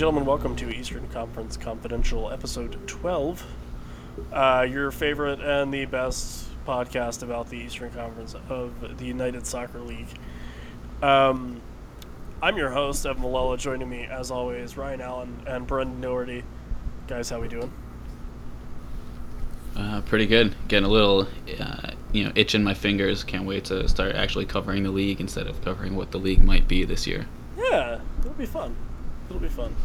Gentlemen, welcome to Eastern Conference Confidential, episode 12. Uh, your favorite and the best podcast about the Eastern Conference of the United Soccer League. Um, I'm your host, Evan Malala. Joining me, as always, Ryan Allen and Brendan Doherty. Guys, how we doing? Uh, pretty good. Getting a little, uh, you know, itch in my fingers. Can't wait to start actually covering the league instead of covering what the league might be this year. Yeah, it'll be fun. It'll be fun.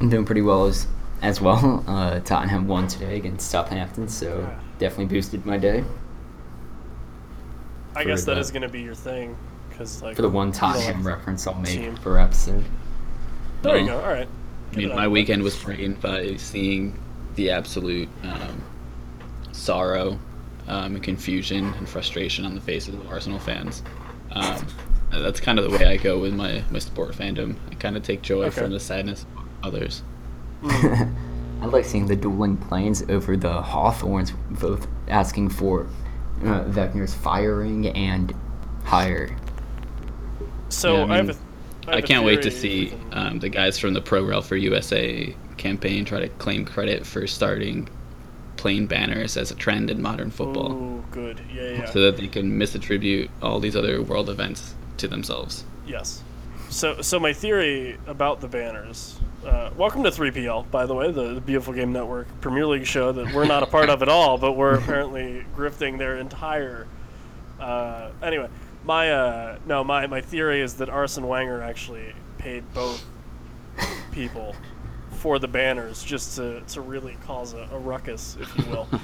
I'm doing pretty well as as well. Uh, Tottenham won today against Southampton, so Yeah. definitely boosted my day I guess that the- is going to be your thing, because like for the one you Tottenham reference I'll make team. per episode. There you go. All right. I mean, my of the way. weekend was framed by seeing the absolute um, sorrow um, and confusion and frustration on the faces of Arsenal fans. Um, that's kind of the way I go with my, my sport fandom. I kind of take joy Okay. from the sadness of others. I like seeing the dueling planes over the Hawthorns, both asking for uh, Wenger's firing and hire. So Yeah, I I, have mean, a, I, have a can't wait to see if we can- um, the guys from the Pro Rel for USA campaign try to claim credit for starting plane banners as a trend in modern football Ooh, good. Yeah, yeah. so that they can misattribute all these other world events to themselves. Yes. So, so my theory about the banners. Uh, welcome to 3PL, by the way, the, the Beautiful Game Network Premier League show that we're not a part of at all, but we're apparently grifting their entire. Uh, anyway, my uh, no, my my theory is that Arsene Wenger actually paid both people for the banners just to, to really cause a, a ruckus, if you will.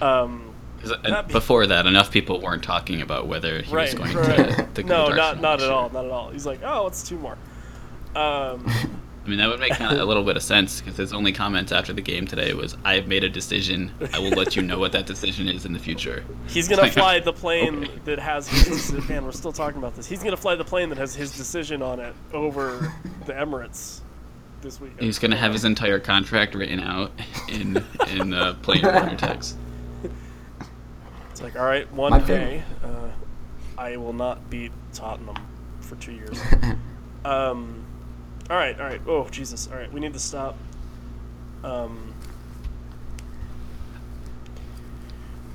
Um, 'Cause, That'd be- before that, enough people weren't talking about whether he right, was going right. to, to go no, with not not at all, not at all. He's like, oh, it's two more. Um, I mean, that would make kind of a little bit of sense because his only comments after the game today was, "I have made a decision. I will let you know what that decision is in the future." He's gonna fly the plane okay. that has his. Man, we're still talking about this. He's gonna fly the plane that has his decision on it over the Emirates this week. He's gonna have his entire contract written out in in uh, plain order text. It's like, all right, one My day, uh, I will not beat Tottenham for two years. um, all right, all right. Oh Jesus! All right, we need to stop. Um.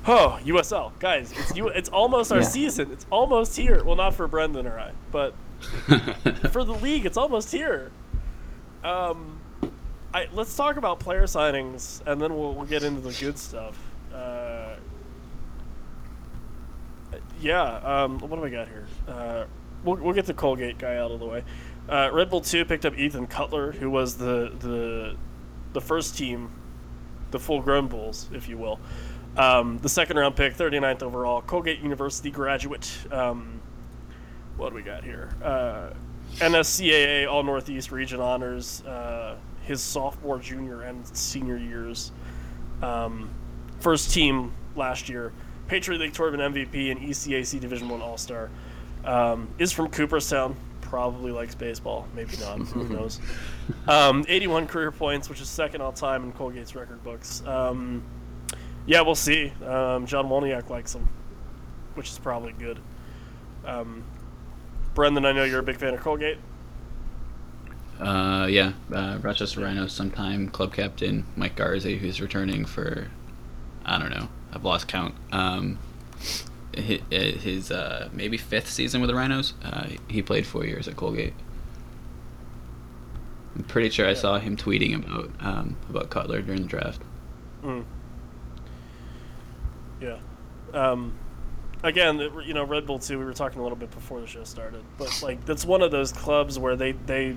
Oh, USL guys! It's you. It's almost our Yeah. season. It's almost here. Well, not for Brendan or I, but for the league, it's almost here. Um, I let's talk about player signings, and then we'll we'll get into the good stuff. Uh, yeah. Um, what do we got here? Uh, we'll we'll get the Colgate guy out of the way. Uh, Red Bull Two picked up Ethan Kutler, who was the the the first team, the full grown Bulls, if you will. Um, the second round pick, 39th overall, Colgate University graduate. Um, what do we got here? Uh, NSCAA All Northeast Region honors uh, his sophomore, junior, and senior years. Um, first team last year. Patriot League Tournament MVP and ECAC Division One All Star. Um, is from Cooperstown. Probably likes baseball. Maybe not. Who knows? Um, 81 career points, which is second all time in Colgate's record books. Um, yeah, we'll see. Um, John Wolyniec likes him, which is probably good. Um, Brendan, I know you're a big fan of Colgate. Uh, yeah, uh, Rochester Rhinos sometime club captain Mike Garzi, who's returning for, I don't know, I've lost count. Um, his uh, maybe fifth season with the Rhinos. Uh, he played four years at Colgate. I'm pretty sure I saw him tweeting about um, about Kutler during the draft. Mm. Yeah. Um, again, you know, Red Bull too. We were talking a little bit before the show started, but like that's one of those clubs where they they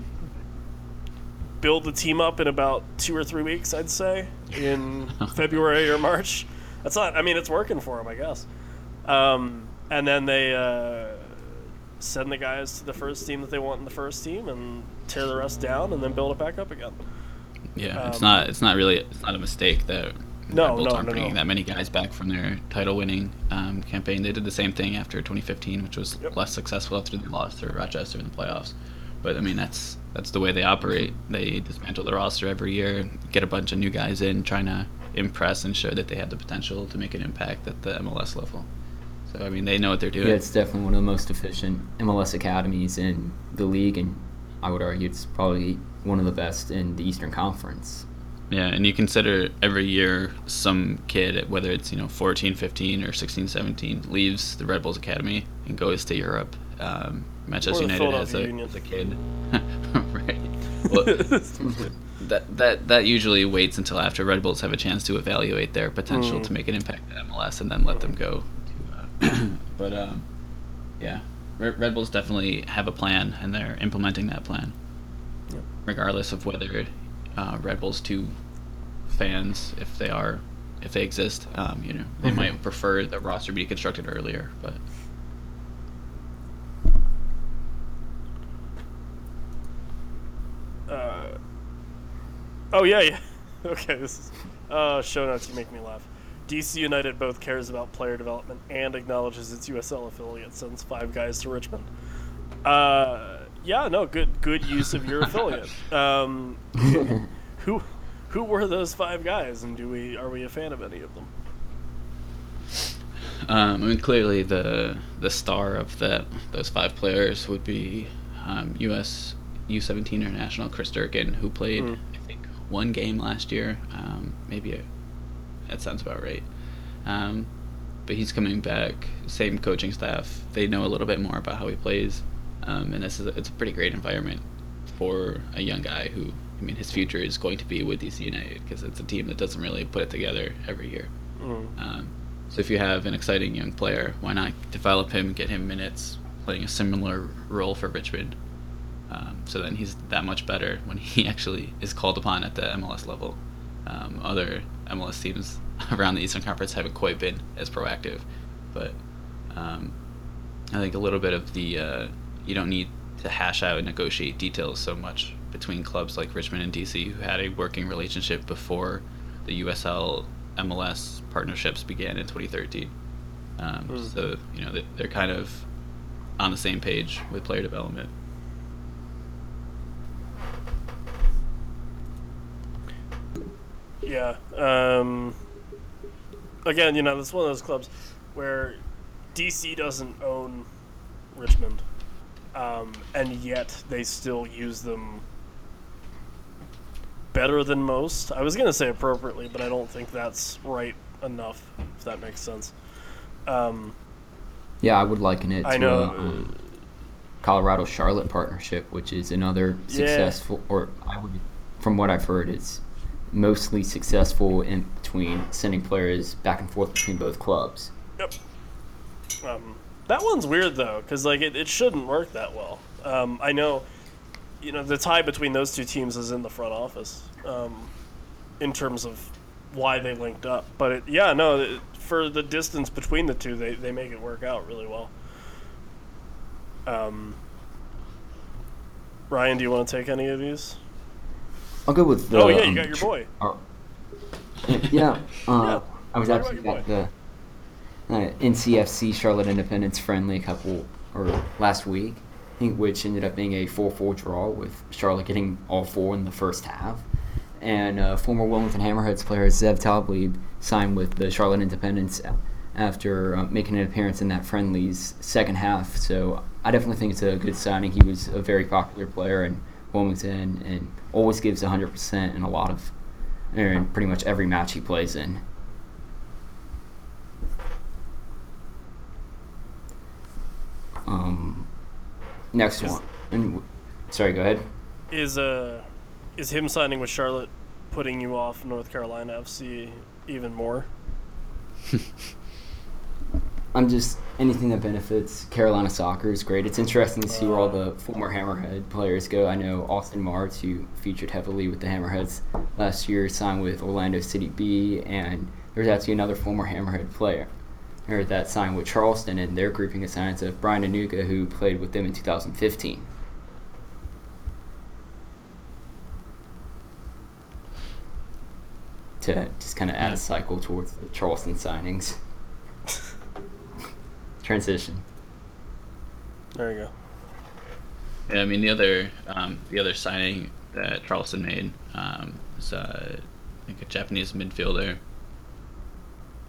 build the team up in about two or three weeks. I'd say in February or March. That's not. I mean, it's working for them, I guess. Um, and then they uh, send the guys to the first team that they want in the first team, and tear the rest down, and then build it back up again. Yeah, it's Um, not it's not really it's not a mistake that No, Bulls no, aren't no, bringing no. that many guys back from their title-winning um, campaign. They did the same thing after 2015, which was Yep. less successful after they lost to Rochester in the playoffs. But I mean, that's that's the way they operate. They dismantle the roster every year, get a bunch of new guys in, trying to impress and show that they have the potential to make an impact at the MLS level. So I mean, they know what they're doing. Yeah, it's definitely one of the most efficient MLS academies in the league, and I would argue it's probably one of the best in the Eastern Conference. Yeah, and you consider every year some kid, whether it's you know 14, 15, or 16, 17, leaves the Red Bulls Academy and goes to Europe. Um, Manchester Or United as a, as a kid, right? Well, that that that usually waits until after Red Bulls have a chance to evaluate their potential Mm. to make an impact at MLS and then let them go. To, but um, yeah, Red, Red Bulls definitely have a plan and they're implementing that plan, Yep. regardless of whether uh, Red Bulls two fans, if they are, if they exist, um, you know, they Mhm. might prefer the roster be constructed earlier, but. Uh, oh yeah, yeah. Okay, this is uh, show notes. You make me laugh. DC United both cares about player development and acknowledges its USL affiliate sends five guys to Richmond. Uh, yeah, no, good good use of your affiliate. Um, who who were those five guys, and do we are we a fan of any of them? Um, I mean, clearly the the star of that those five players would be um, U.S. U17 international Chris Durkin, who played Mm. I think one game last year. Um, maybe a, that sounds about right. Um, but he's coming back. Same coaching staff. They know a little bit more about how he plays, um, and this is a, it's a pretty great environment for a young guy who. I mean, his future is going to be with DC United because it's a team that doesn't really put it together every year. Mm. Um, so if you have an exciting young player, why not develop him, get him minutes, playing a similar role for Richmond? Um, so then he's that much better when he actually is called upon at the MLS level. Um, other MLS teams around the Eastern Conference haven't quite been as proactive, but um, I think a little bit of the uh, you don't need to hash out and negotiate details so much between clubs like Richmond and DC who had a working relationship before the USL MLS partnerships began in 2013. Um, Mm. So you know they- they're kind of on the same page with player development. Yeah. Um, again, you know, that's one of those clubs where DC doesn't own Richmond, um, and yet they still use them better than most. I was going to say appropriately, but I don't think that's right enough, if that makes sense. Um, Yeah, I would liken it to know. a um, Colorado Charlotte partnership, which is another Yeah. successful, or I would, from what I've heard, it's mostly successful in between sending players back and forth between both clubs. Yep. Um, that one's weird though, because like it, it shouldn't work that well. Um, I know, you know, the tie between those two teams is in the front office, um, in terms of why they linked up. But it, yeah, no, for the distance between the two, they they make it work out really well. Um, Ryan, do you want to take any of these? I'll go with the. oh yeah, you um, got your boy. uh, yeah, uh, Yeah, I was actually at the uh, NCFC Charlotte Independence friendly a couple or last week, I think, which ended up being a 4-4 draw with Charlotte getting all four in the first half. And uh, former Wilmington Hammerheads player Zev Talib signed with the Charlotte Independence after uh, making an appearance in that friendly's second half. So I definitely think it's a good signing. He was a very popular player in Wilmington and always gives 100% in a lot of, in pretty much every match he plays in. Um, next Yes. one. And, sorry, go ahead. Is uh, is him signing with Charlotte putting you off North Carolina FC even more? I'm just anything that benefits Carolina soccer is great. It's interesting to see where all the former Hammerhead players go. I know Austin Martz, who featured heavily with the Hammerheads last year, signed with Orlando City B, and there's actually another former Hammerhead player or that signed with Charleston, and they're grouping assignments of Brian Anunga, who played with them in 2015. To just kind of add a cycle towards the Charleston signings. Transition. There you go. Yeah, I mean the other um, the other signing that Charleston made um, was uh, I think a Japanese midfielder,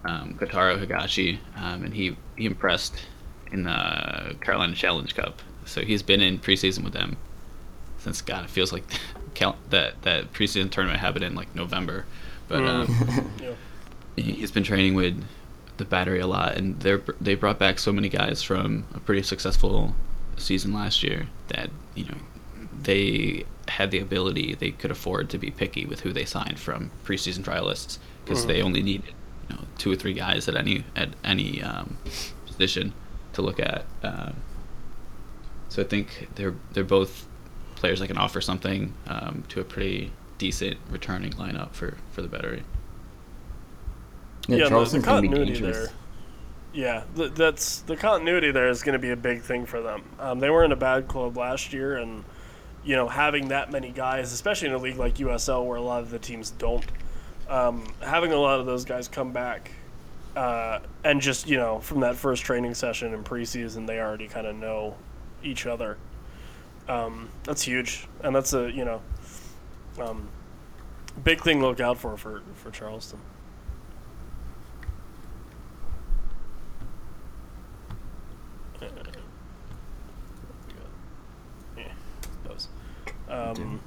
um, Kotaro Higashi, um, and he he impressed in the Carolina Challenge Cup. So he's been in preseason with them. since God, it feels like cal- that that preseason tournament happened in like November, but Mm. um, Yeah. he's been training with the battery a lot, and they're they brought back so many guys from a pretty successful season last year that you know they had the ability they could afford to be picky with who they signed from preseason trial lists because Mhm. they only needed you know two or three guys at any at any um, position to look at. Um, so I think they're they're both players that can offer something um, to a pretty decent returning lineup for for the battery. Yeah, yeah, the, the Charleston's gonna be continuity dangerous. there. Yeah, th- that's the continuity there is going to be a big thing for them. Um, they were in a bad club last year, and you know having that many guys, especially in a league like USL where a lot of the teams don't, um, having a lot of those guys come back, uh, and just you know from that first training session in preseason, they already kind of know each other. Um, that's huge, and that's a you know um, big thing to look out for for for Charleston. Yeah, those. Um,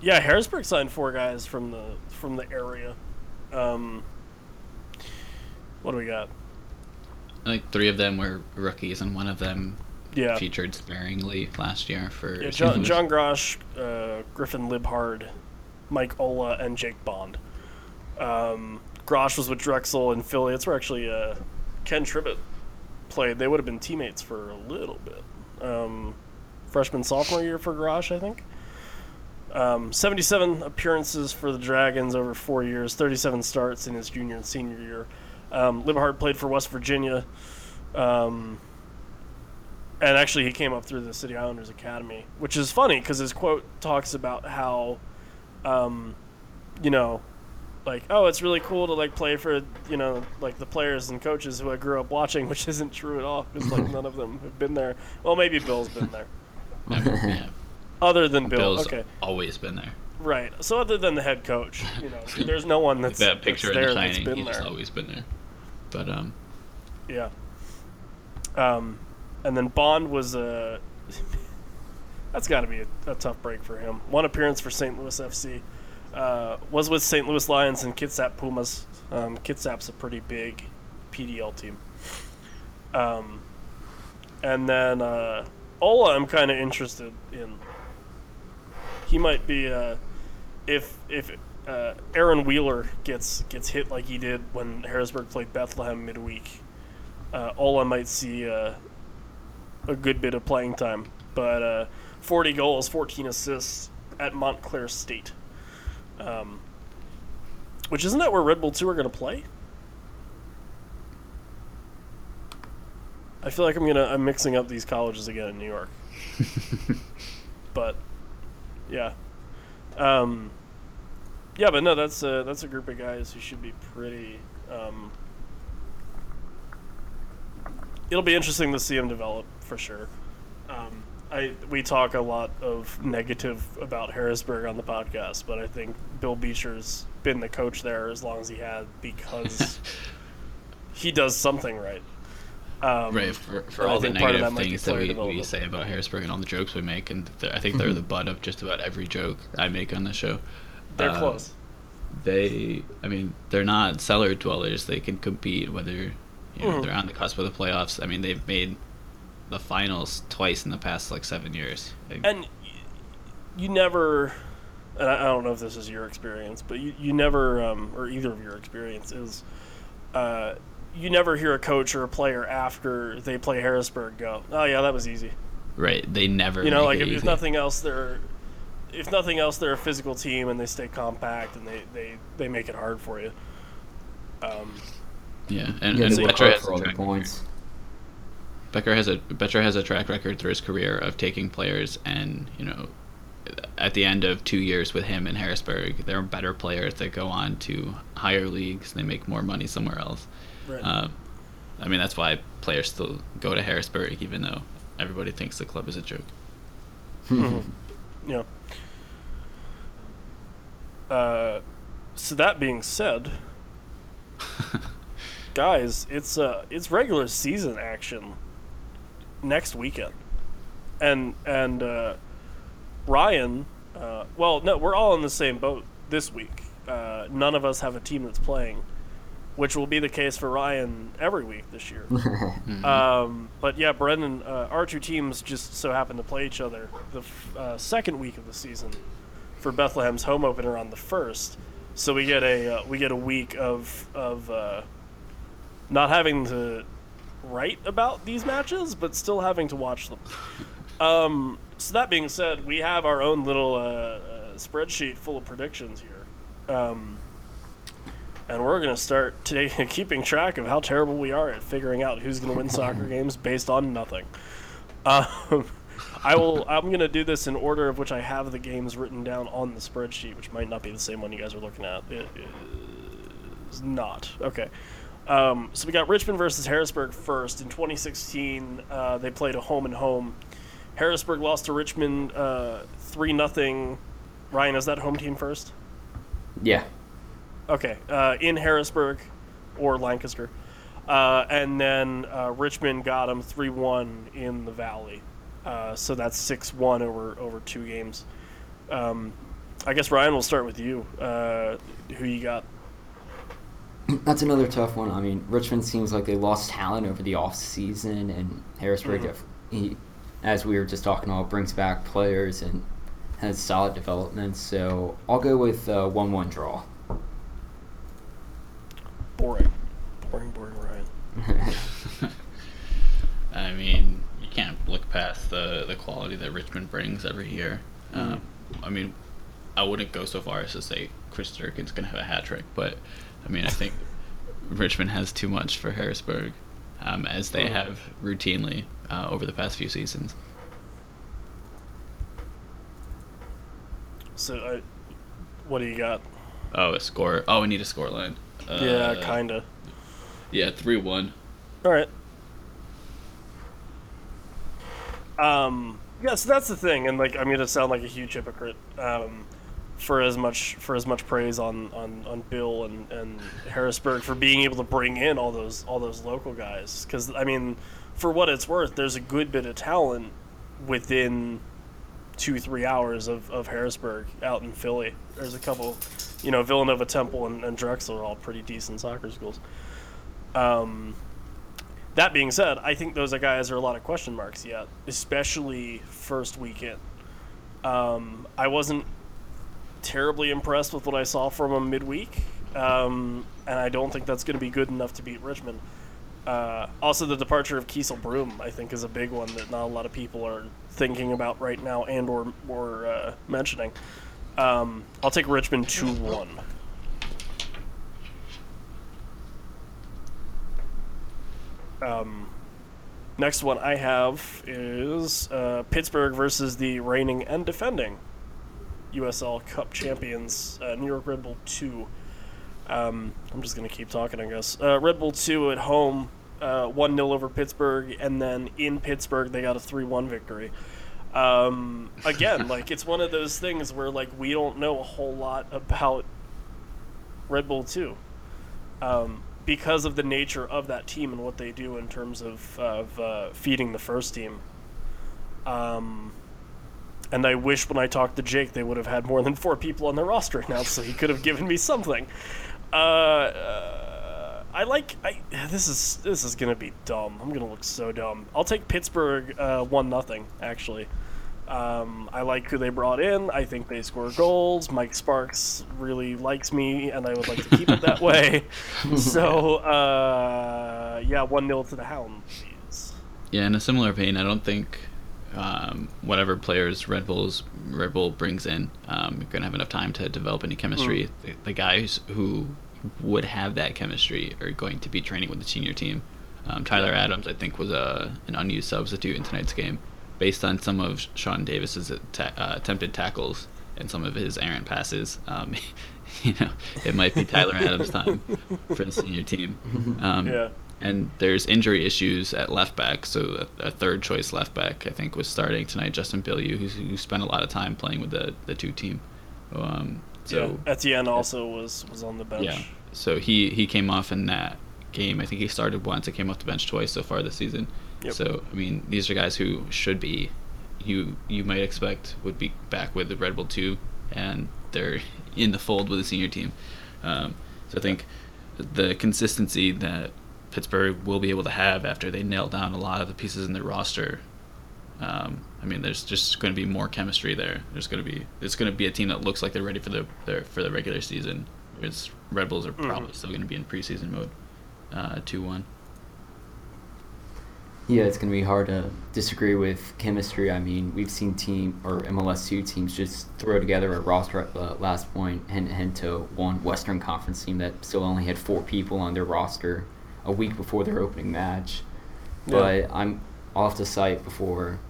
yeah, Harrisburg signed four guys from the from the area. Um, what do we got? I think three of them were rookies, and one of them Yeah, featured sparingly last year for yeah John. John Grosh, uh, Griffin Libhard, Mike Ola, and Jake Bond. Um, Grosh was with Drexel and Philly. That's where actually uh, Ken Tribbett played. They would have been teammates for a little bit. Um, freshman sophomore year for Garage, I think. Um, 77 appearances for the Dragons over four years, 37 starts in his junior and senior year. Um, Libhard played for West Virginia. Um, and actually, he came up through the City Islanders Academy, which is funny because his quote talks about how, um, you know, like, oh, it's really cool to like play for you know like the players and coaches who I grew up watching, which isn't true at all because like none of them have been there. Well, maybe Bill's been there. yeah, Other than Bill, Bill's okay, always been there. right. So other than the head coach, you know, there's no one that's that picture that's there the that's Shining, been he's there. just always been there. But um, Yeah. Um, and then Bond was a. that's got to be a, a tough break for him. One appearance for St. Louis FC. Uh, was with St. Louis Lions and Kitsap Pumas. Um, Kitsap's a pretty big PDL team. Um, and then uh, Ola, I'm kind of interested in. He might be uh, if if uh, Aaron Wheeler gets gets hit like he did when Harrisburg played Bethlehem midweek. Uh, Ola might see uh, a good bit of playing time, but uh, 40 goals, 14 assists at Montclair State. Um, which isn't that where Red Bull 2 are going to play? I feel like I'm gonna I'm mixing up these colleges again in New York. but yeah. Um, yeah, but no, that's a that's a group of guys who should be pretty. Um, it'll be interesting to see them develop for sure. Um, I we talk a lot of negative about Harrisburg on the podcast, but I think Bill Becher's been the coach there as long as he had because he does something right. Um, right for, for all the think part of negative things that we, we say about Harrisburg and all the jokes we make, and I think they're the butt of just about every joke I make on the show. They're Uh, close. They, I mean, they're not cellar dwellers. They can compete whether you know, Mhm. they're on the cusp of the playoffs. I mean, they've made the finals twice in the past like seven years. And you never, and I I don't know if this is your experience, but you, you never, um, or either of your experiences, uh, you never hear a coach or a player after they play Harrisburg go, oh yeah, that was easy. right? They never. You know, make like it if, if nothing else, they're, if nothing else, they're a physical team and they stay compact and they, they, they make it hard for you. Um, Yeah, and, Yeah, and they work Becher has for a all the track points. Becher has a Becher has a track record through his career of taking players and you know at the end of two years with him in Harrisburg, they're better players that go on to higher leagues. And they make more money somewhere else. Right. Um, I mean, that's why players still go to Harrisburg, even though everybody thinks the club is a joke. Mhm. Yeah. Uh, so that being said, guys, it's uh it's regular season action next weekend, and and uh, Ryan, uh, well, no, we're all in the same boat this week. Uh, none of us have a team that's playing, which will be the case for Ryan every week this year. um, but yeah, Brendan, uh, our two teams just so happen to play each other the f- uh, second week of the season for Bethlehem's home opener on the first. So we get a uh, we get a week of of uh, not having to write about these matches, but still having to watch them. Um, so that being said, we have our own little uh, uh, spreadsheet full of predictions here, um, and we're gonna start today keeping track of how terrible we are at figuring out who's gonna win soccer games based on nothing. Um, I will. I'm gonna do this in order of which I have the games written down on the spreadsheet, which might not be the same one you guys are looking at. It is not okay. Um, so we got Richmond versus Harrisburg first in 2016. Uh, they played a home and home. Harrisburg lost to Richmond uh, three nothing. Ryan, is that home team first? Yeah. Okay, uh, in Harrisburg or Lancaster, uh, and then uh, Richmond got them three one in the Valley. Uh, so that's six one over over two games. Um, I guess Ryan, we'll start with you. Uh, who you got? That's another tough one. I mean, Richmond seems like they lost talent over the off season, and Harrisburg, Mhm. if he, as we were just talking about, brings back players and has solid development. So I'll go with uh, one-one draw. Boring, boring, boring. Ryan. I mean, you can't look past the the quality that Richmond brings every year. Um, I mean, I wouldn't go so far as to say Chris Durkin's gonna have a hat trick, but I mean, I think Richmond has too much for Harrisburg, um, as they have routinely uh, over the past few seasons. So, uh, what do you got? Oh, a score! Oh, we need a score line. Uh, yeah, kinda. Yeah, three one. All right. Um. Yeah, so that's the thing, and like I'm gonna sound like a huge hypocrite. Um, for as much for as much praise on, on, on Bill and, and Harrisburg for being able to bring in all those all those local guys, because I mean, for what it's worth, there's a good bit of talent within two three hours of, of Harrisburg out in Philly. There's a couple, you know, Villanova Temple and, and Drexel are all pretty decent soccer schools. Um, that being said, I think those guys are a lot of question marks yet, especially first weekend. Um, I wasn't terribly impressed with what I saw from them midweek, um, and I don't think that's going to be good enough to beat Richmond. Uh, also, the departure of Kiesel Broom, I think, is a big one that not a lot of people are thinking about right now and or or uh, mentioning. Um, I'll take Richmond two one. Um, next one I have is uh, Pittsburgh versus the reigning and defending USL Cup champions, uh, New York Red Bull 2. Um, I'm just going to keep talking, I guess. Uh, Red Bull 2 at home, uh, 1 0 over Pittsburgh, and then in Pittsburgh, they got a 3 1 victory. Um, again, like, it's one of those things where, like, we don't know a whole lot about Red Bull 2. Um, because of the nature of that team and what they do in terms of, of uh, feeding the first team. Um, and I wish when I talked to Jake they would have had more than four people on their roster now, so he could have given me something. Uh, uh, I like. I this is this is gonna be dumb. I'm gonna look so dumb. I'll take Pittsburgh uh, one nothing actually. Um, I like who they brought in. I think they score goals. Mike Sparks really likes me, and I would like to keep it that way. So, uh, yeah, 1 0 to the Hounds. Yeah, in a similar vein, I don't think um, whatever players Red Bulls Red Bull brings in, um, you're gonna have enough time to develop any chemistry. The, the guys who would have that chemistry are going to be training with the senior team. Um, Tyler Adams, I think, was a an unused substitute in tonight's game, based on some of Sean Davis's atta- uh, attempted tackles and some of his errant passes. Um, you know, it might be Tyler Adams' time for the senior team. Um, Yeah. and there's injury issues at left back. So a, a third choice left back, I think, was starting tonight. Justin Bilyeu, who's, who spent a lot of time playing with the the two team. Um, so yeah. Etienne also was, was on the bench. yeah, so he he came off in that game. I think he started once. He came off the bench twice so far this season. Yep. So I mean, these are guys who should be you you might expect would be back with the Red Bull two, and they're in the fold with the senior team. Um, so I think the consistency that Pittsburgh will be able to have after they nail down a lot of the pieces in their roster. Um, I mean, there's just going to be more chemistry there. There's going to be it's going to be a team that looks like they're ready for the their, for the regular season. Whereas Red Bulls are probably still going to be in preseason mode. Uh, two one. Yeah, it's going to be hard to disagree with chemistry. I mean, we've seen team or MLS two teams just throw together a roster at the last point and head to one Western Conference team that still only had four people on their roster a week before their opening match. Yeah. But I'm off the site before,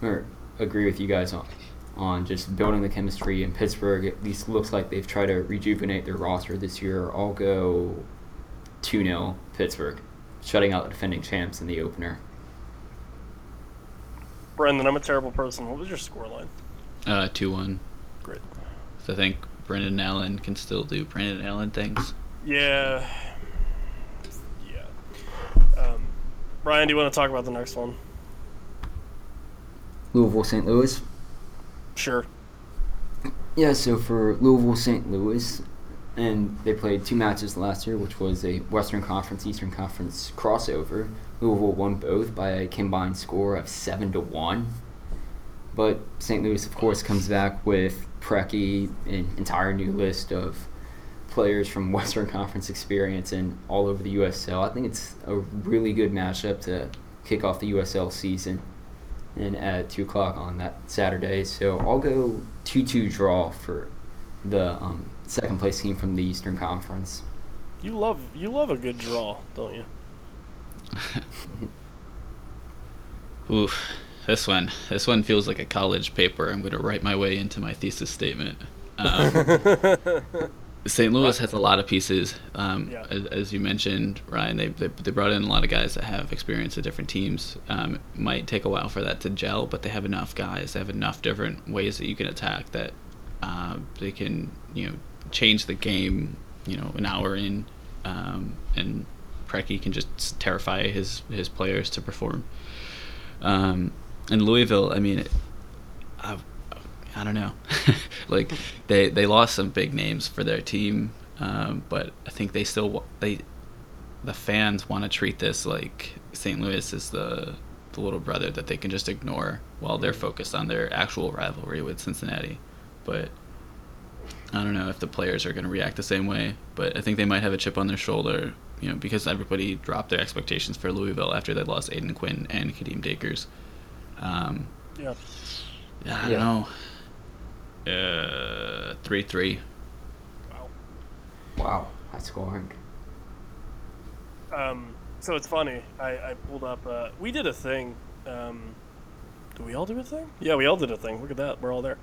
or agree with you guys on, on just building the chemistry in Pittsburgh. At least looks like they've tried to rejuvenate their roster this year. I'll go 2 0 Pittsburgh, shutting out the defending champs in the opener. Brendan, I'm a terrible person. What was your scoreline? Uh, two one. Great. So I think Brendan Allen can still do Brendan Allen things. Yeah. Yeah. Um, Brian, do you want to talk about the next one? Louisville, St. Louis. Sure. Yeah, so for Louisville, St. Louis, and they played two matches last year, which was a Western Conference, Eastern Conference crossover. Louisville won both by a combined score of seven to one. But St. Louis, of course, comes back with Preki, an entire new list of players from Western Conference experience and all over the USL. I think it's a really good matchup to kick off the USL season and at 2 o'clock on that Saturday. So I'll go 2 2 draw for the um, second place team from the Eastern Conference. You love you love a good draw, don't you? Oof, this one, this one feels like a college paper. I'm going to write my way into my thesis statement. Um, St. Louis has a lot of pieces. Um, Yeah. as, as you mentioned, Ryan, they, they they brought in a lot of guys that have experience at different teams. Um, it might take a while for that to gel, but they have enough guys. They have enough different ways that you can attack that uh, they can you know change the game. You know, an hour in, um, and Preki can just terrify his his players to perform. Um, in Louisville, I mean, it, I, I don't know. like they they lost some big names for their team, um, but I think they still they the fans want to treat this like St. Louis is the the little brother that they can just ignore while they're focused on their actual rivalry with Cincinnati. But I don't know if the players are going to react the same way, but I think they might have a chip on their shoulder, you know, because everybody dropped their expectations for Louisville after they lost Aodhan Quinn and Kadeem Dacres. Um, Yeah. I don't Yeah. know. Uh, three three. Wow. Wow, high scoring. Um, so it's funny. I, I pulled up. Uh, we did a thing. Um, did we all do a thing? Yeah, we all did a thing. Look at that. We're all there.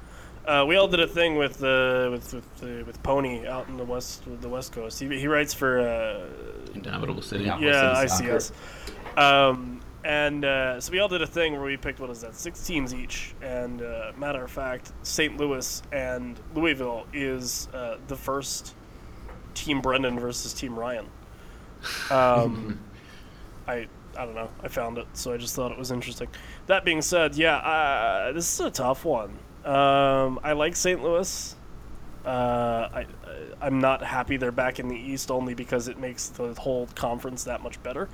Uh, we all did a thing with uh, with with, uh, with Pony out in the west the west coast. He, he writes for uh, Indomitable City. Yeah. yeah, I see us. Um, and uh, so we all did a thing where we picked what is that, six teams each. And uh, matter of fact, St. Louis and Louisville is uh, the first Team Brendan versus Team Ryan. Um, I I don't know. I found it, so I just thought it was interesting. That being said, yeah, uh, this is a tough one. Um, I like St. Louis. Uh, I I'm not happy they're back in the East only because it makes the whole conference that much better.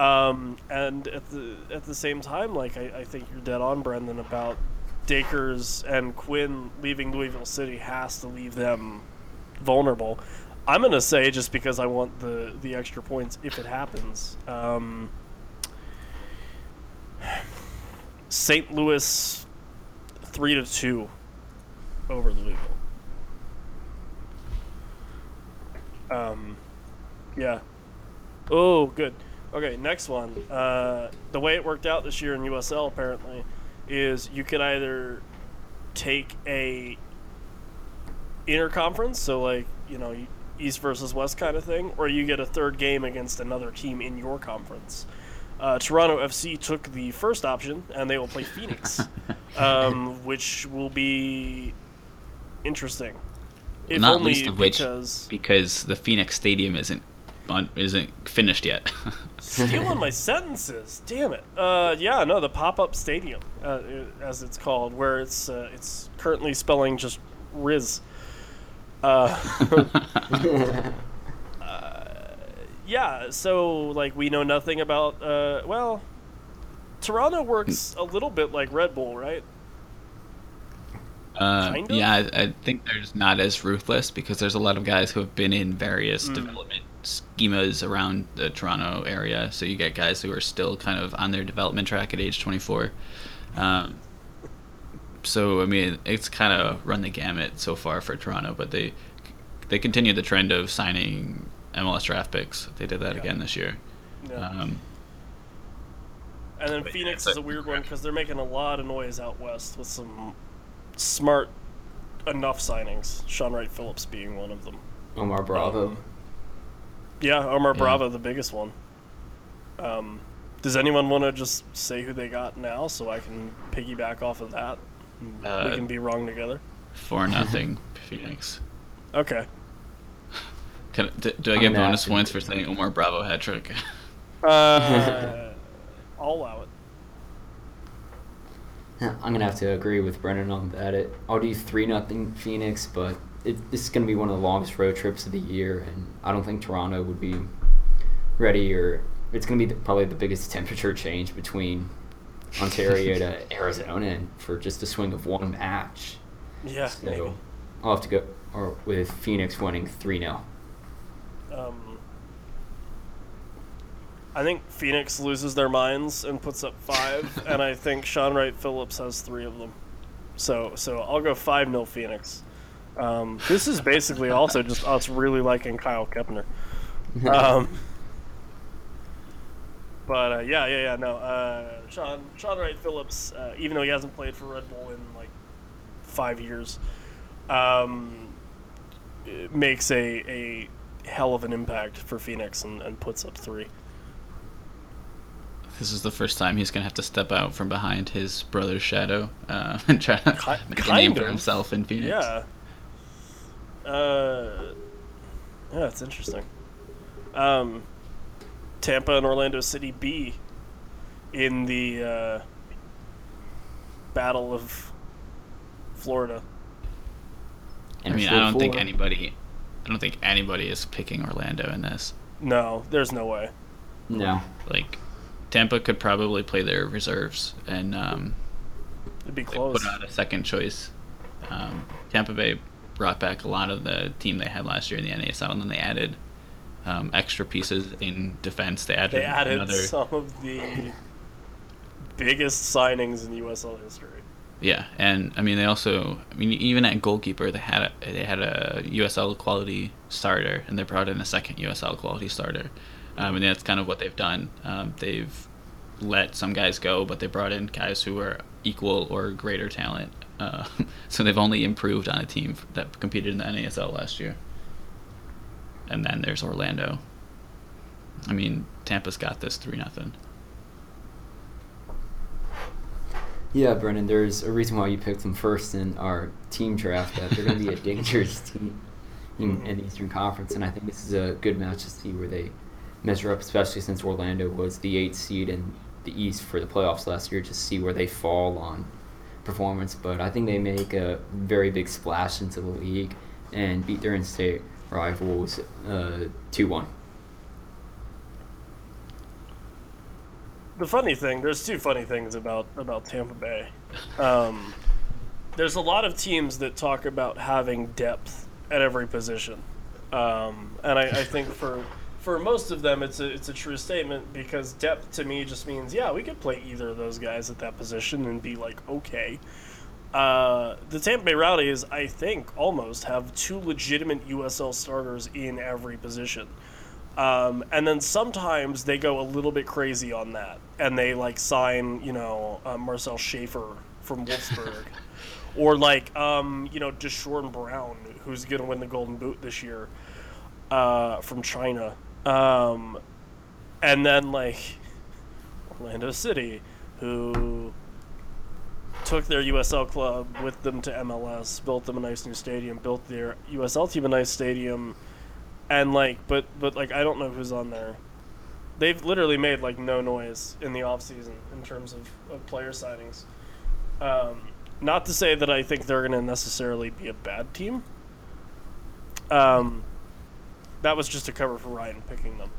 Um, and at the at the same time, like I, I think you're dead on, Brendan, about Dacres and Quinn leaving Louisville City has to leave them vulnerable. I'm gonna say just because I want the the extra points if it happens. Um, St. Louis three to two over Louisville. Um, yeah. Oh, good. Okay, next one. Uh, the way it worked out this year in USL apparently is you could either take a interconference, so like you know East versus West kind of thing, or you get a third game against another team in your conference. Uh, Toronto FC took the first option, and they will play Phoenix, um, which will be interesting. If Not only least of which because because the Phoenix Stadium isn't isn't finished yet. Stealing my sentences. Damn it. Uh, yeah, no, the pop-up stadium, uh, as it's called, where it's uh, it's currently spelling just Riz. Uh, yeah, so like we know nothing about. Uh, well, Toronto works a little bit like Red Bull, right? Uh, Kind of? Yeah, I, I think there's not as ruthless because there's a lot of guys who have been in various Mm. development schemas around the Toronto area. So you get guys who are still kind of on their development track at age 24. Um, so I mean, it's kind of run the gamut so far for Toronto, but they they continue the trend of signing MLS draft picks. They did that Yeah. again this year. Yeah. Um, and then Phoenix is a- a weird one because they're making a lot of noise out west with some smart enough signings. Shaun Wright Phillips being one of them. Omar Bravo. Yeah, Omar Yeah. Bravo, the biggest one. Um, does anyone want to just say who they got now so I can piggyback off of that? Uh, we can be wrong together. for nothing, Phoenix. Okay. Can, do, do I I'm get bonus points for saying Omar Bravo hat trick? Uh, I'll allow it. I'm gonna have to agree with Brennan on that. It, I'll do three nothing Phoenix, but it, this is gonna be one of the longest road trips of the year, and I don't think Toronto would be ready. Or it's gonna be the, probably the biggest temperature change between Ontario to Arizona, and for just a swing of one match. Yeah, maybe. I'll have to go or with Phoenix winning three 0 Um, I think Phoenix loses their minds and puts up five, and I think Shaun Wright Phillips has three of them. So, so I'll go five 0 Phoenix. Um, this is basically also just us really liking Kyle Kepner. Um, but uh, yeah, yeah, yeah. No, uh, Sean Shaun Wright Phillips, uh, even though he hasn't played for Red Bull in like five years, um, makes a a hell of an impact for Phoenix and, and puts up three. This is the first time he's gonna have to step out from behind his brother's shadow uh, and try to Ki- make a name kind for himself in Phoenix. Yeah. Uh, yeah, it's interesting. Um, Tampa and Orlando City B in the uh, Battle of Florida. I mean, I don't think anybody, I don't think anybody is picking Orlando in this. No, there's no way. No. Like, Tampa could probably play their reserves and um, It'd be they close. put out a second choice. Um, Tampa Bay brought back a lot of the team they had last year in the NASL, and then they added um, extra pieces in defense. They added, They added another, some of the biggest signings in USL history. yeah, and I mean they also, I mean even at goalkeeper they had a, they had a USL quality starter, and they brought in a second USL quality starter, um, and that's kind of what they've done. Um, they've let some guys go, but they brought in guys who are equal or greater talent. Uh, so they've only improved on a team that competed in the NASL last year. And then there's Orlando. I mean, Tampa's got this three nothing. Yeah, Brennan, there's a reason why you picked them first in our team draft. That they're going to be a dangerous team in, in the Eastern Conference, and I think this is a good match to see where they measure up, especially since Orlando was the eighth seed in the East for the playoffs last year. to see where they fall on performance, but I think they make a very big splash into the league and beat their in-state rivals uh, two one. The funny thing, there's two funny things about about Tampa Bay. Um, there's a lot of teams that talk about having depth at every position, um, and I, I think for for most of them, it's a it's a true statement because depth to me just means yeah, we could play either of those guys at that position and be like okay. Uh, the Tampa Bay Rowdies, I think, almost have two legitimate USL starters in every position. Um, and then sometimes they go a little bit crazy on that, and they like sign, you know, uh, Marcel Schaefer from Wolfsburg, or like, um, you know, Deshorn Brown, who's gonna win the Golden Boot this year, uh, from China. Um, and then like Orlando City, who took their USL club with them to MLS, built them a nice new stadium, built their USL team a nice stadium, and like, but but like I don't know who's on there. They've literally made like no noise in the offseason in terms of, of player signings. Um, not to say that I think they're going to necessarily be a bad team. Um, that was just a cover for Ryan picking them,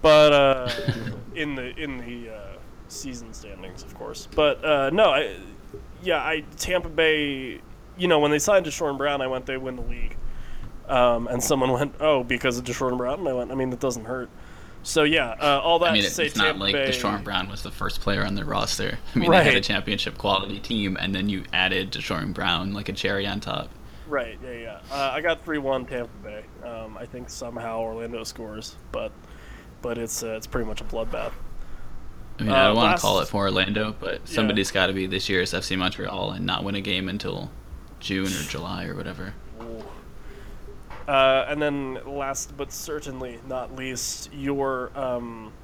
but uh, in the in the uh, season standings, of course. But uh, no, I yeah, I Tampa Bay. You know, when they signed Deshorn Brown, I went they win the league, um, and someone went oh because of Deshorn Brown, and I went I mean that doesn't hurt. So yeah, uh, all that I mean, to it's say not Tampa like Bay. Deshorn Brown was the first player on their roster. I mean, they had a championship quality team, and then you added Deshorn Brown like a cherry on top. Right, yeah, yeah. Uh, I got three one Tampa Bay. Um, I think somehow Orlando scores, but but it's uh, it's pretty much a bloodbath. I mean, Uh, I don't want to call it for Orlando, but somebody's got to be this year's FC Montreal and not win a game until June or July or whatever. Uh, and then last but certainly not least, your um,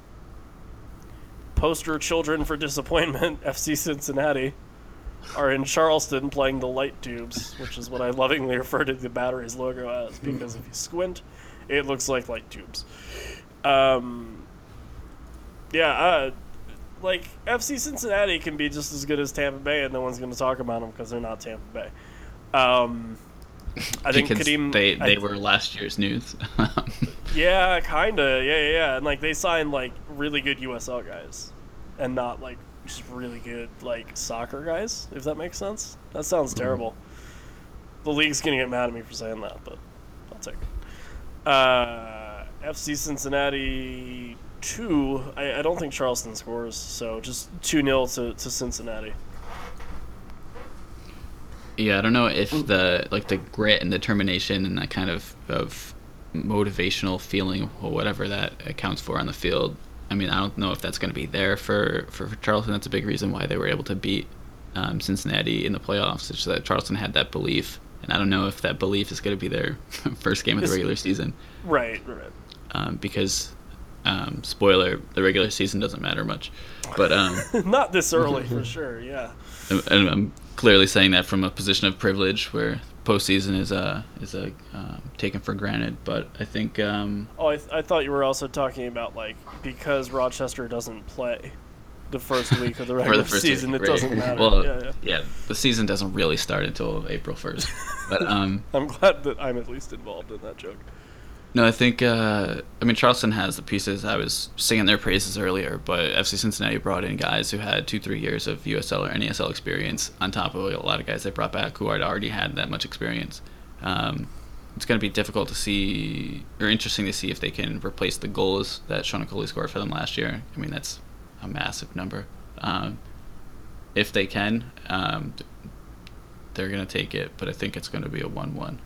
poster children for disappointment, FC Cincinnati, are in Charleston playing the light tubes, which is what I lovingly refer to the batteries logo as, because if you squint, it looks like light tubes. Um, yeah, uh, like FC Cincinnati can be just as good as Tampa Bay, and no one's going to talk about them because they're not Tampa Bay. Um, I think Kadeem. they they I- were last year's news. Yeah, kinda. Yeah, yeah, yeah. And like they signed like really good USL guys, and not like just really good like soccer guys. If that makes sense. That sounds terrible. The league's gonna get mad at me for saying that, but I'll take it. Uh, FC Cincinnati two. I, I don't think Charleston scores, so just two 0 to to Cincinnati. Yeah, I don't know if the like the grit and determination and that kind of of motivational feeling or whatever that accounts for on the field. I mean, I don't know if that's going to be there for, for for Charleston. That's a big reason why they were able to beat um, Cincinnati in the playoffs. Is that Charleston had that belief, and I don't know if that belief is going to be their first game of the regular season Right, right. um, because. Um, spoiler: the regular season doesn't matter much, but um, not this early for sure. Yeah. and I'm clearly saying that from a position of privilege where postseason is uh is a um, taken for granted. But I think um, Oh, I, th- I thought you were also talking about like because Rochester doesn't play the first week of the regular the season, it right. doesn't matter. Well, yeah, yeah. the season doesn't really start until April first. but um, I'm glad that I'm at least involved in that joke. No, I think uh, I mean Charleston has the pieces. I was singing their praises earlier, but FC Cincinnati brought in guys who had two three years of USL or NASL experience on top of a lot of guys they brought back who had already had that much experience. Um, it's going to be difficult to see, or interesting to see if they can replace the goals that Sean Okoli scored for them last year. I mean, that's a massive number. Um, if they can, um, they're going to take it, but I think it's going to be a 1 1.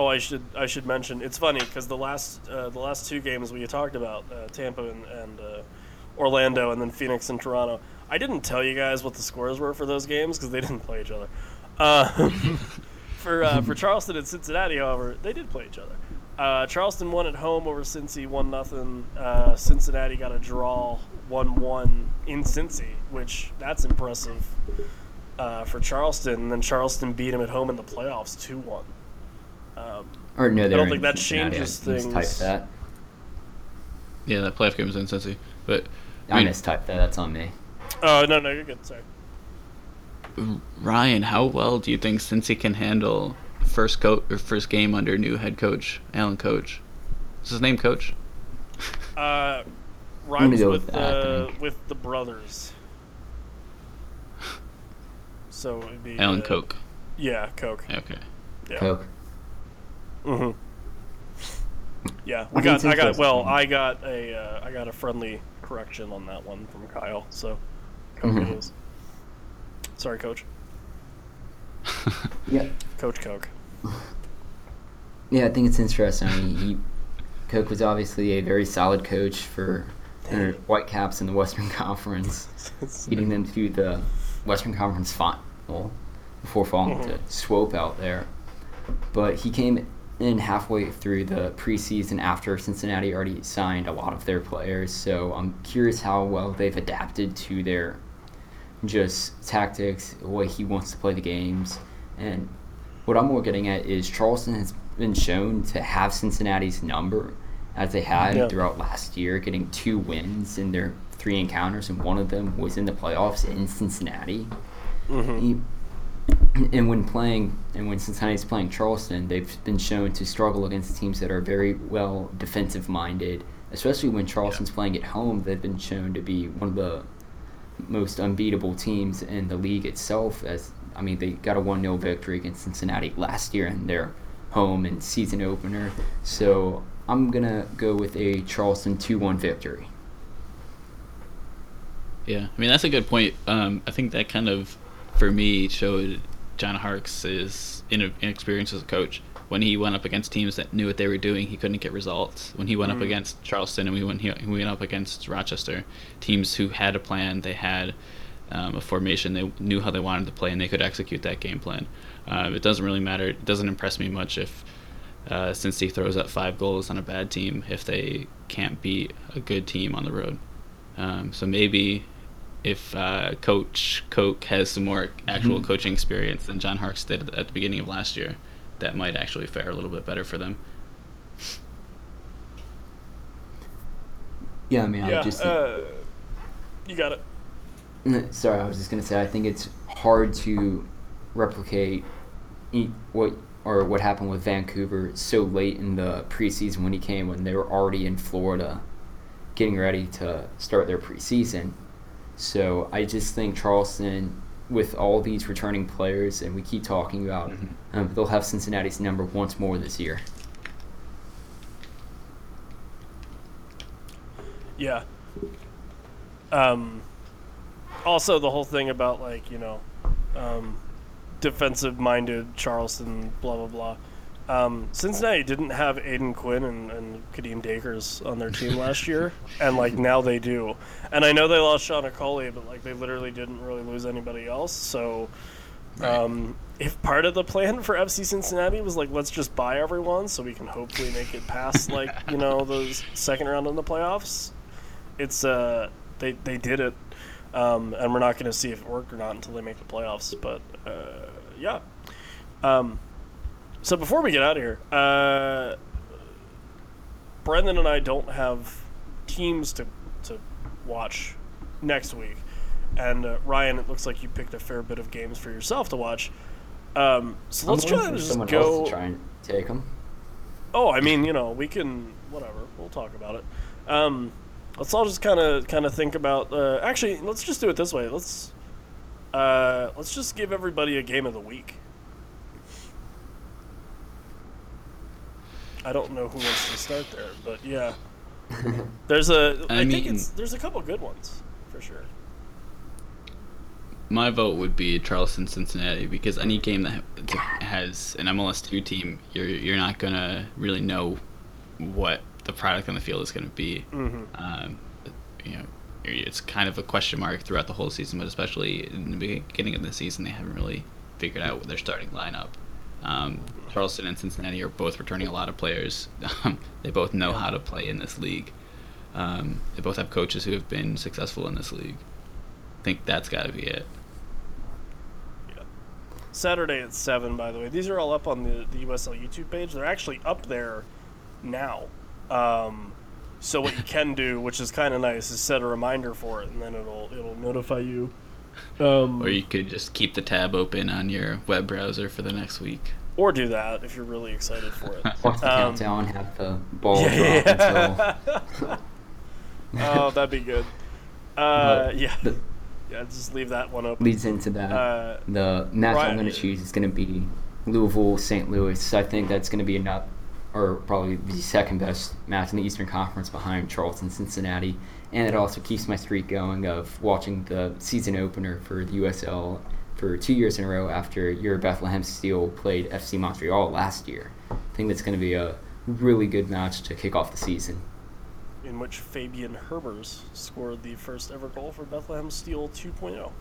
Oh, I should I should mention it's funny because the last uh, the last two games we talked about uh, Tampa and, and uh, Orlando and then Phoenix and Toronto. I didn't tell you guys what the scores were for those games because they didn't play each other. Uh, for uh, for Charleston and Cincinnati, however, they did play each other. Uh, Charleston won at home over Cincy, one nothing. Uh, Cincinnati got a draw, one one in Cincy, which that's impressive for Charleston. And then Charleston beat him at home in the playoffs, two one. Um, Or no, they don't think in that Cincinnati. changes I mistyped things. that. Yeah, that playoff game was in Cincy. But I, I mean, mistyped that. That's on me. oh no, no, you're good. Sorry. Ryan, how well do you think Cincy can handle first coach or first game under new head coach Alan Coach? Is his name Coach? Uh, gonna rhymes with with that, I uh, with the brothers. So it'd be Alan uh, Coke. Yeah, Coke. Okay. Yeah. Coke. Hmm Yeah, I we think got. I got. Well, I got a. Uh, I got a friendly correction on that one from Kyle. So, Coke it Mhm. is. Sorry, Coach. Yeah. Coach Coke. Yeah, I think it's interesting. I mean, he, Coke was obviously a very solid coach for uh, Whitecaps in the Western Conference, leading them to the Western Conference final before falling Mhm. to Swope out there. But he came in halfway through the preseason after Cincinnati already signed a lot of their players. So I'm curious how well they've adapted to their just tactics, the way he wants to play the games, and what I'm more getting at is Charleston has been shown to have Cincinnati's number as they had Yeah. throughout last year, getting two wins in their three encounters, and one of them was in the playoffs in Cincinnati. Mhm. He- and when playing and when Cincinnati's playing Charleston, they've been shown to struggle against teams that are very well defensive minded. Especially when Charleston's playing at home, they've been shown to be one of the most unbeatable teams in the league itself. As I mean, they got a one 0 victory against Cincinnati last year in their home and season opener. So I'm gonna go with a Charleston two one victory. Yeah, I mean that's a good point. Um, I think that kind of, for me, showed John Harkes' in- inexperience as a coach. When he went up against teams that knew what they were doing, he couldn't get results. When he went up against Charleston and we went, he, we went up against Rochester, teams who had a plan, they had um, a formation, they knew how they wanted to play, and they could execute that game plan. Um, it doesn't really matter. It doesn't impress me much if uh, Cincy throws up five goals on a bad team if they can't beat a good team on the road. Um, so maybe if uh, Coach Koch has some more actual Mhm. coaching experience than John Harkes did at the beginning of last year, that might actually fare a little bit better for them. Yeah, I mean, I just uh, you got it. Sorry, I was just gonna say I think it's hard to replicate e- what or what happened with Vancouver so late in the preseason when he came when they were already in Florida, getting ready to start their preseason. So I just think Charleston, with all these returning players, and we keep talking about, Mhm. um, they'll have Cincinnati's number once more this year. Yeah. Um, also, the whole thing about like you know, um, defensive-minded Charleston, blah blah blah. Um, Cincinnati didn't have Aodhan Quinn and, and Kadeem Dacres on their team last year, and like now they do. And I know they lost Sean Okoli, but like they literally didn't really lose anybody else. So, um, if part of the plan for FC Cincinnati was like let's just buy everyone so we can hopefully make it past like you know the second round in the playoffs, it's uh they they did it, um, and we're not going to see if it worked or not until they make the playoffs. But uh, yeah, um, so before we get out of here, uh, Brendan and I don't have teams to to watch next week, and uh, Ryan, it looks like you picked a fair bit of games for yourself to watch. Um, so let's I'm try waiting to for just go. try and take them. Oh, I mean, you know, we can whatever. We'll talk about it. Um, let's all just kind of kind of think about. Uh, actually, let's just do it this way. Let's uh, let's just give everybody a game of the week. I don't know who wants to start there, but yeah, there's a. I, I think mean- it's there's a couple good ones for sure. My vote would be Charleston Cincinnati because any game that has an MLS two team, you're you're not gonna really know what the product on the field is gonna be. Mm-hmm. Um, you know, it's kind of a question mark throughout the whole season, but especially in the beginning of the season, they haven't really figured out their starting lineup. Um, Charleston and Cincinnati are both returning a lot of players. Um, they both know how to play in this league. Um, they both have coaches who have been successful in this league. I think that's got to be it. Yeah. Saturday at seven. By the way, these are all up on the the USL YouTube page. They're actually up there now. Um, so what you can do, which is kind of nice, is set a reminder for it, and then it'll it'll notify you. Um, Or you could just keep the tab open on your web browser for the next week. or do that if you're really excited for it. Watch the Um, countdown, have the ball yeah, drop yeah. until. oh, that'd be good. Uh, But yeah, the- yeah. Just leave that one open. leads into that. Uh, the match Ryan- I'm going to choose is going to be Louisville St. Louis. I think that's going to be enough, or probably the second best match in the Eastern Conference behind Charleston Cincinnati. And it also keeps my streak going of watching the season opener for the USL for two years in a row after your Bethlehem Steel played FC Montreal last year. I think that's going to be a really good match to kick off the season. in which Fabian Herbers scored the first ever goal for Bethlehem Steel 2.0.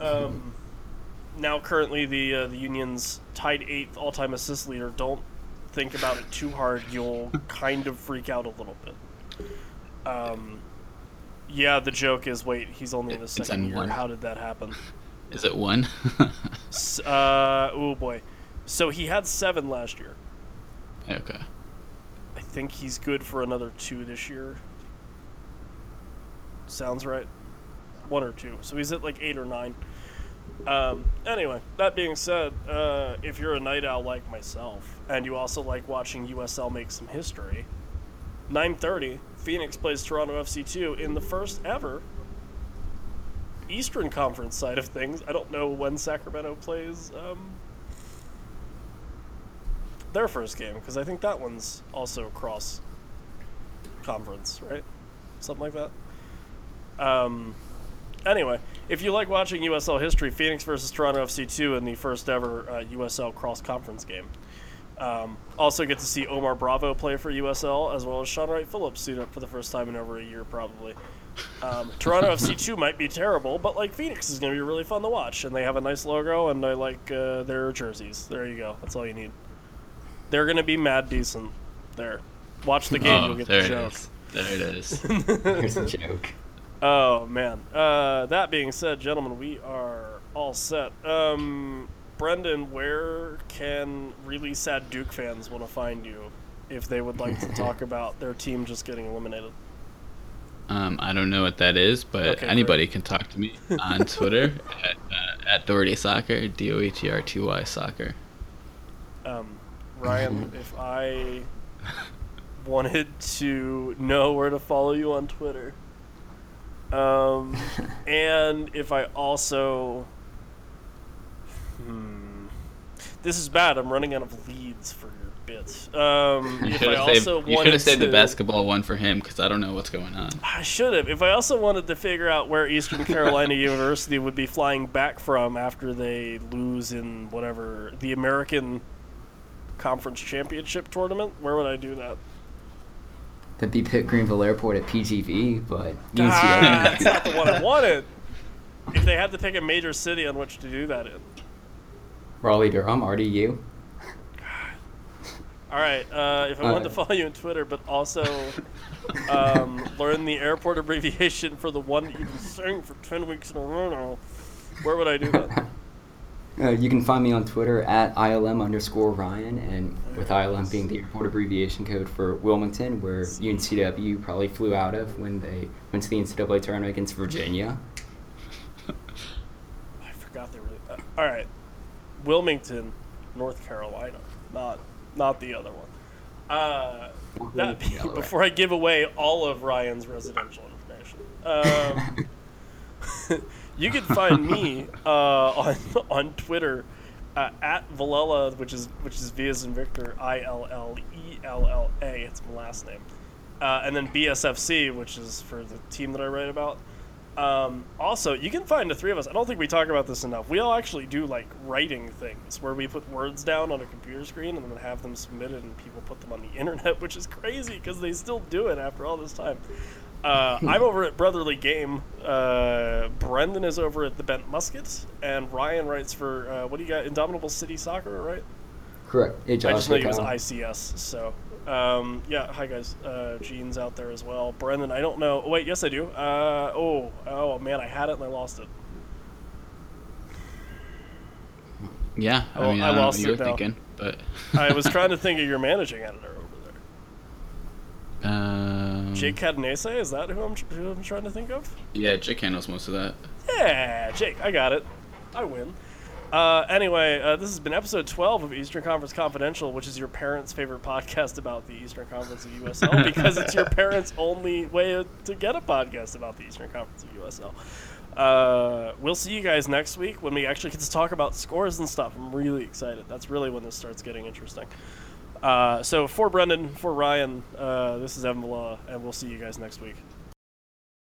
Um, now, currently, the uh, the Union's tied eighth all time assist leader. Don't think about it too hard; you'll kind of freak out a little bit. Um, yeah, the joke is, wait, he's only in his It's second year. one. How did that happen? Is it one? S- Uh, oh boy. So he had seven last year. Okay. I think he's good for another two this year. Sounds right. One or two. So he's at like eight or nine. Um, anyway, that being said, uh, if you're a night owl like myself, and you also like watching USL make some history, 9:30, Phoenix plays Toronto FC2 in the first ever Eastern Conference side of things. I don't know when Sacramento plays um, their first game because I think that one's also cross conference, right? Something like that. Um, anyway, if you like watching USL history, Phoenix versus Toronto FC2 in the first ever uh, USL cross conference game. Um, also get to see Omar Bravo play for USL as well as Shaun Wright Phillips suit up for the first time in over a year, probably. Um, Toronto FC2 might be terrible, but like Phoenix is going to be really fun to watch, and they have a nice logo, and I like uh, their jerseys. There you go. That's all you need. They're going to be mad decent. There, watch the game. oh, you'll get there the it joke. is. There it is. Here's a joke. Oh man. Uh, that being said, gentlemen, we are all set. Um, Brendan, where can really sad Duke fans want to find you if they would like to talk about their team just getting eliminated? Um, I don't know what that is, but Okay, great. anybody can talk to me on Twitter at, uh, at Doherty Soccer, D O H E R T Y Soccer. Um, Ryan, if I wanted to know where to follow you on Twitter, um, and if I also, hmm, this is bad. I'm running out of leads for your bits. Um, You if should I have also saved, you should have saved to, the basketball one for him because I don't know what's going on. I should have. If I also wanted to figure out where Eastern Carolina University would be flying back from after they lose in whatever the American Conference Championship tournament, where would I do that? That'd be Pitt Greenville Airport at PGV, but Ah, that's not the one I wanted. If they had to pick a major city on which to do that in. Raleigh Durham, RDU. All right. Uh, if I wanted to follow you on Twitter, but also um, learn the airport abbreviation for the one that you've been saying for ten weeks in a row now, where would I do that? Uh, you can find me on Twitter at ILM underscore Ryan, and with ILM being the airport abbreviation code for Wilmington, where UNCW probably flew out of when they went to the NCAA tournament against Virginia. I forgot they were. Uh, all right, Wilmington, North Carolina, not not the other one. Uh, that before I give away all of Ryan's residential information. Um, you can find me uh, on on Twitter uh, at Villella, which is which is V as in Victor, I L L E L L A. It's my last name, uh, and then BSFC, which is for the team that I write about. Um, also, you can find the three of us. I don't think we talk about this enough. We all actually do like writing things where we put words down on a computer screen and then have them submitted, and people put them on the internet, which is crazy because they still do it after all this time. Uh, I'm over at Brotherly Game. Uh, Brendan is over at the Bent Musket, and Ryan writes for uh, what do you got? Indomitable City Soccer, right? Correct. Hey, Josh. I just know he was ICS. So, um, yeah. Hi guys. Uh, Gene's out there as well. Brendan, I don't know. Oh, wait, yes I do. Uh, oh, oh man, I had it and I lost it. Yeah, I Oh, mean, I I, lost it thinking, but I was trying to think of your managing editor over there. um, Jake Cadenese, is that who I'm, who I'm trying to think of? Yeah, Jake handles most of that. Yeah, Jake, I got it. I win. Uh, anyway, uh, this has been episode 12 of Eastern Conference Confidential, which is your parents' favorite podcast about the Eastern Conference of USL because it's your parents' only way to get a podcast about the Eastern Conference of USL. Uh, we'll see you guys next week when we actually get to talk about scores and stuff. I'm really excited. That's really when this starts getting interesting. Uh, so, for Brendan, for Ryan, uh, this is Evan Villa, and we'll see you guys next week.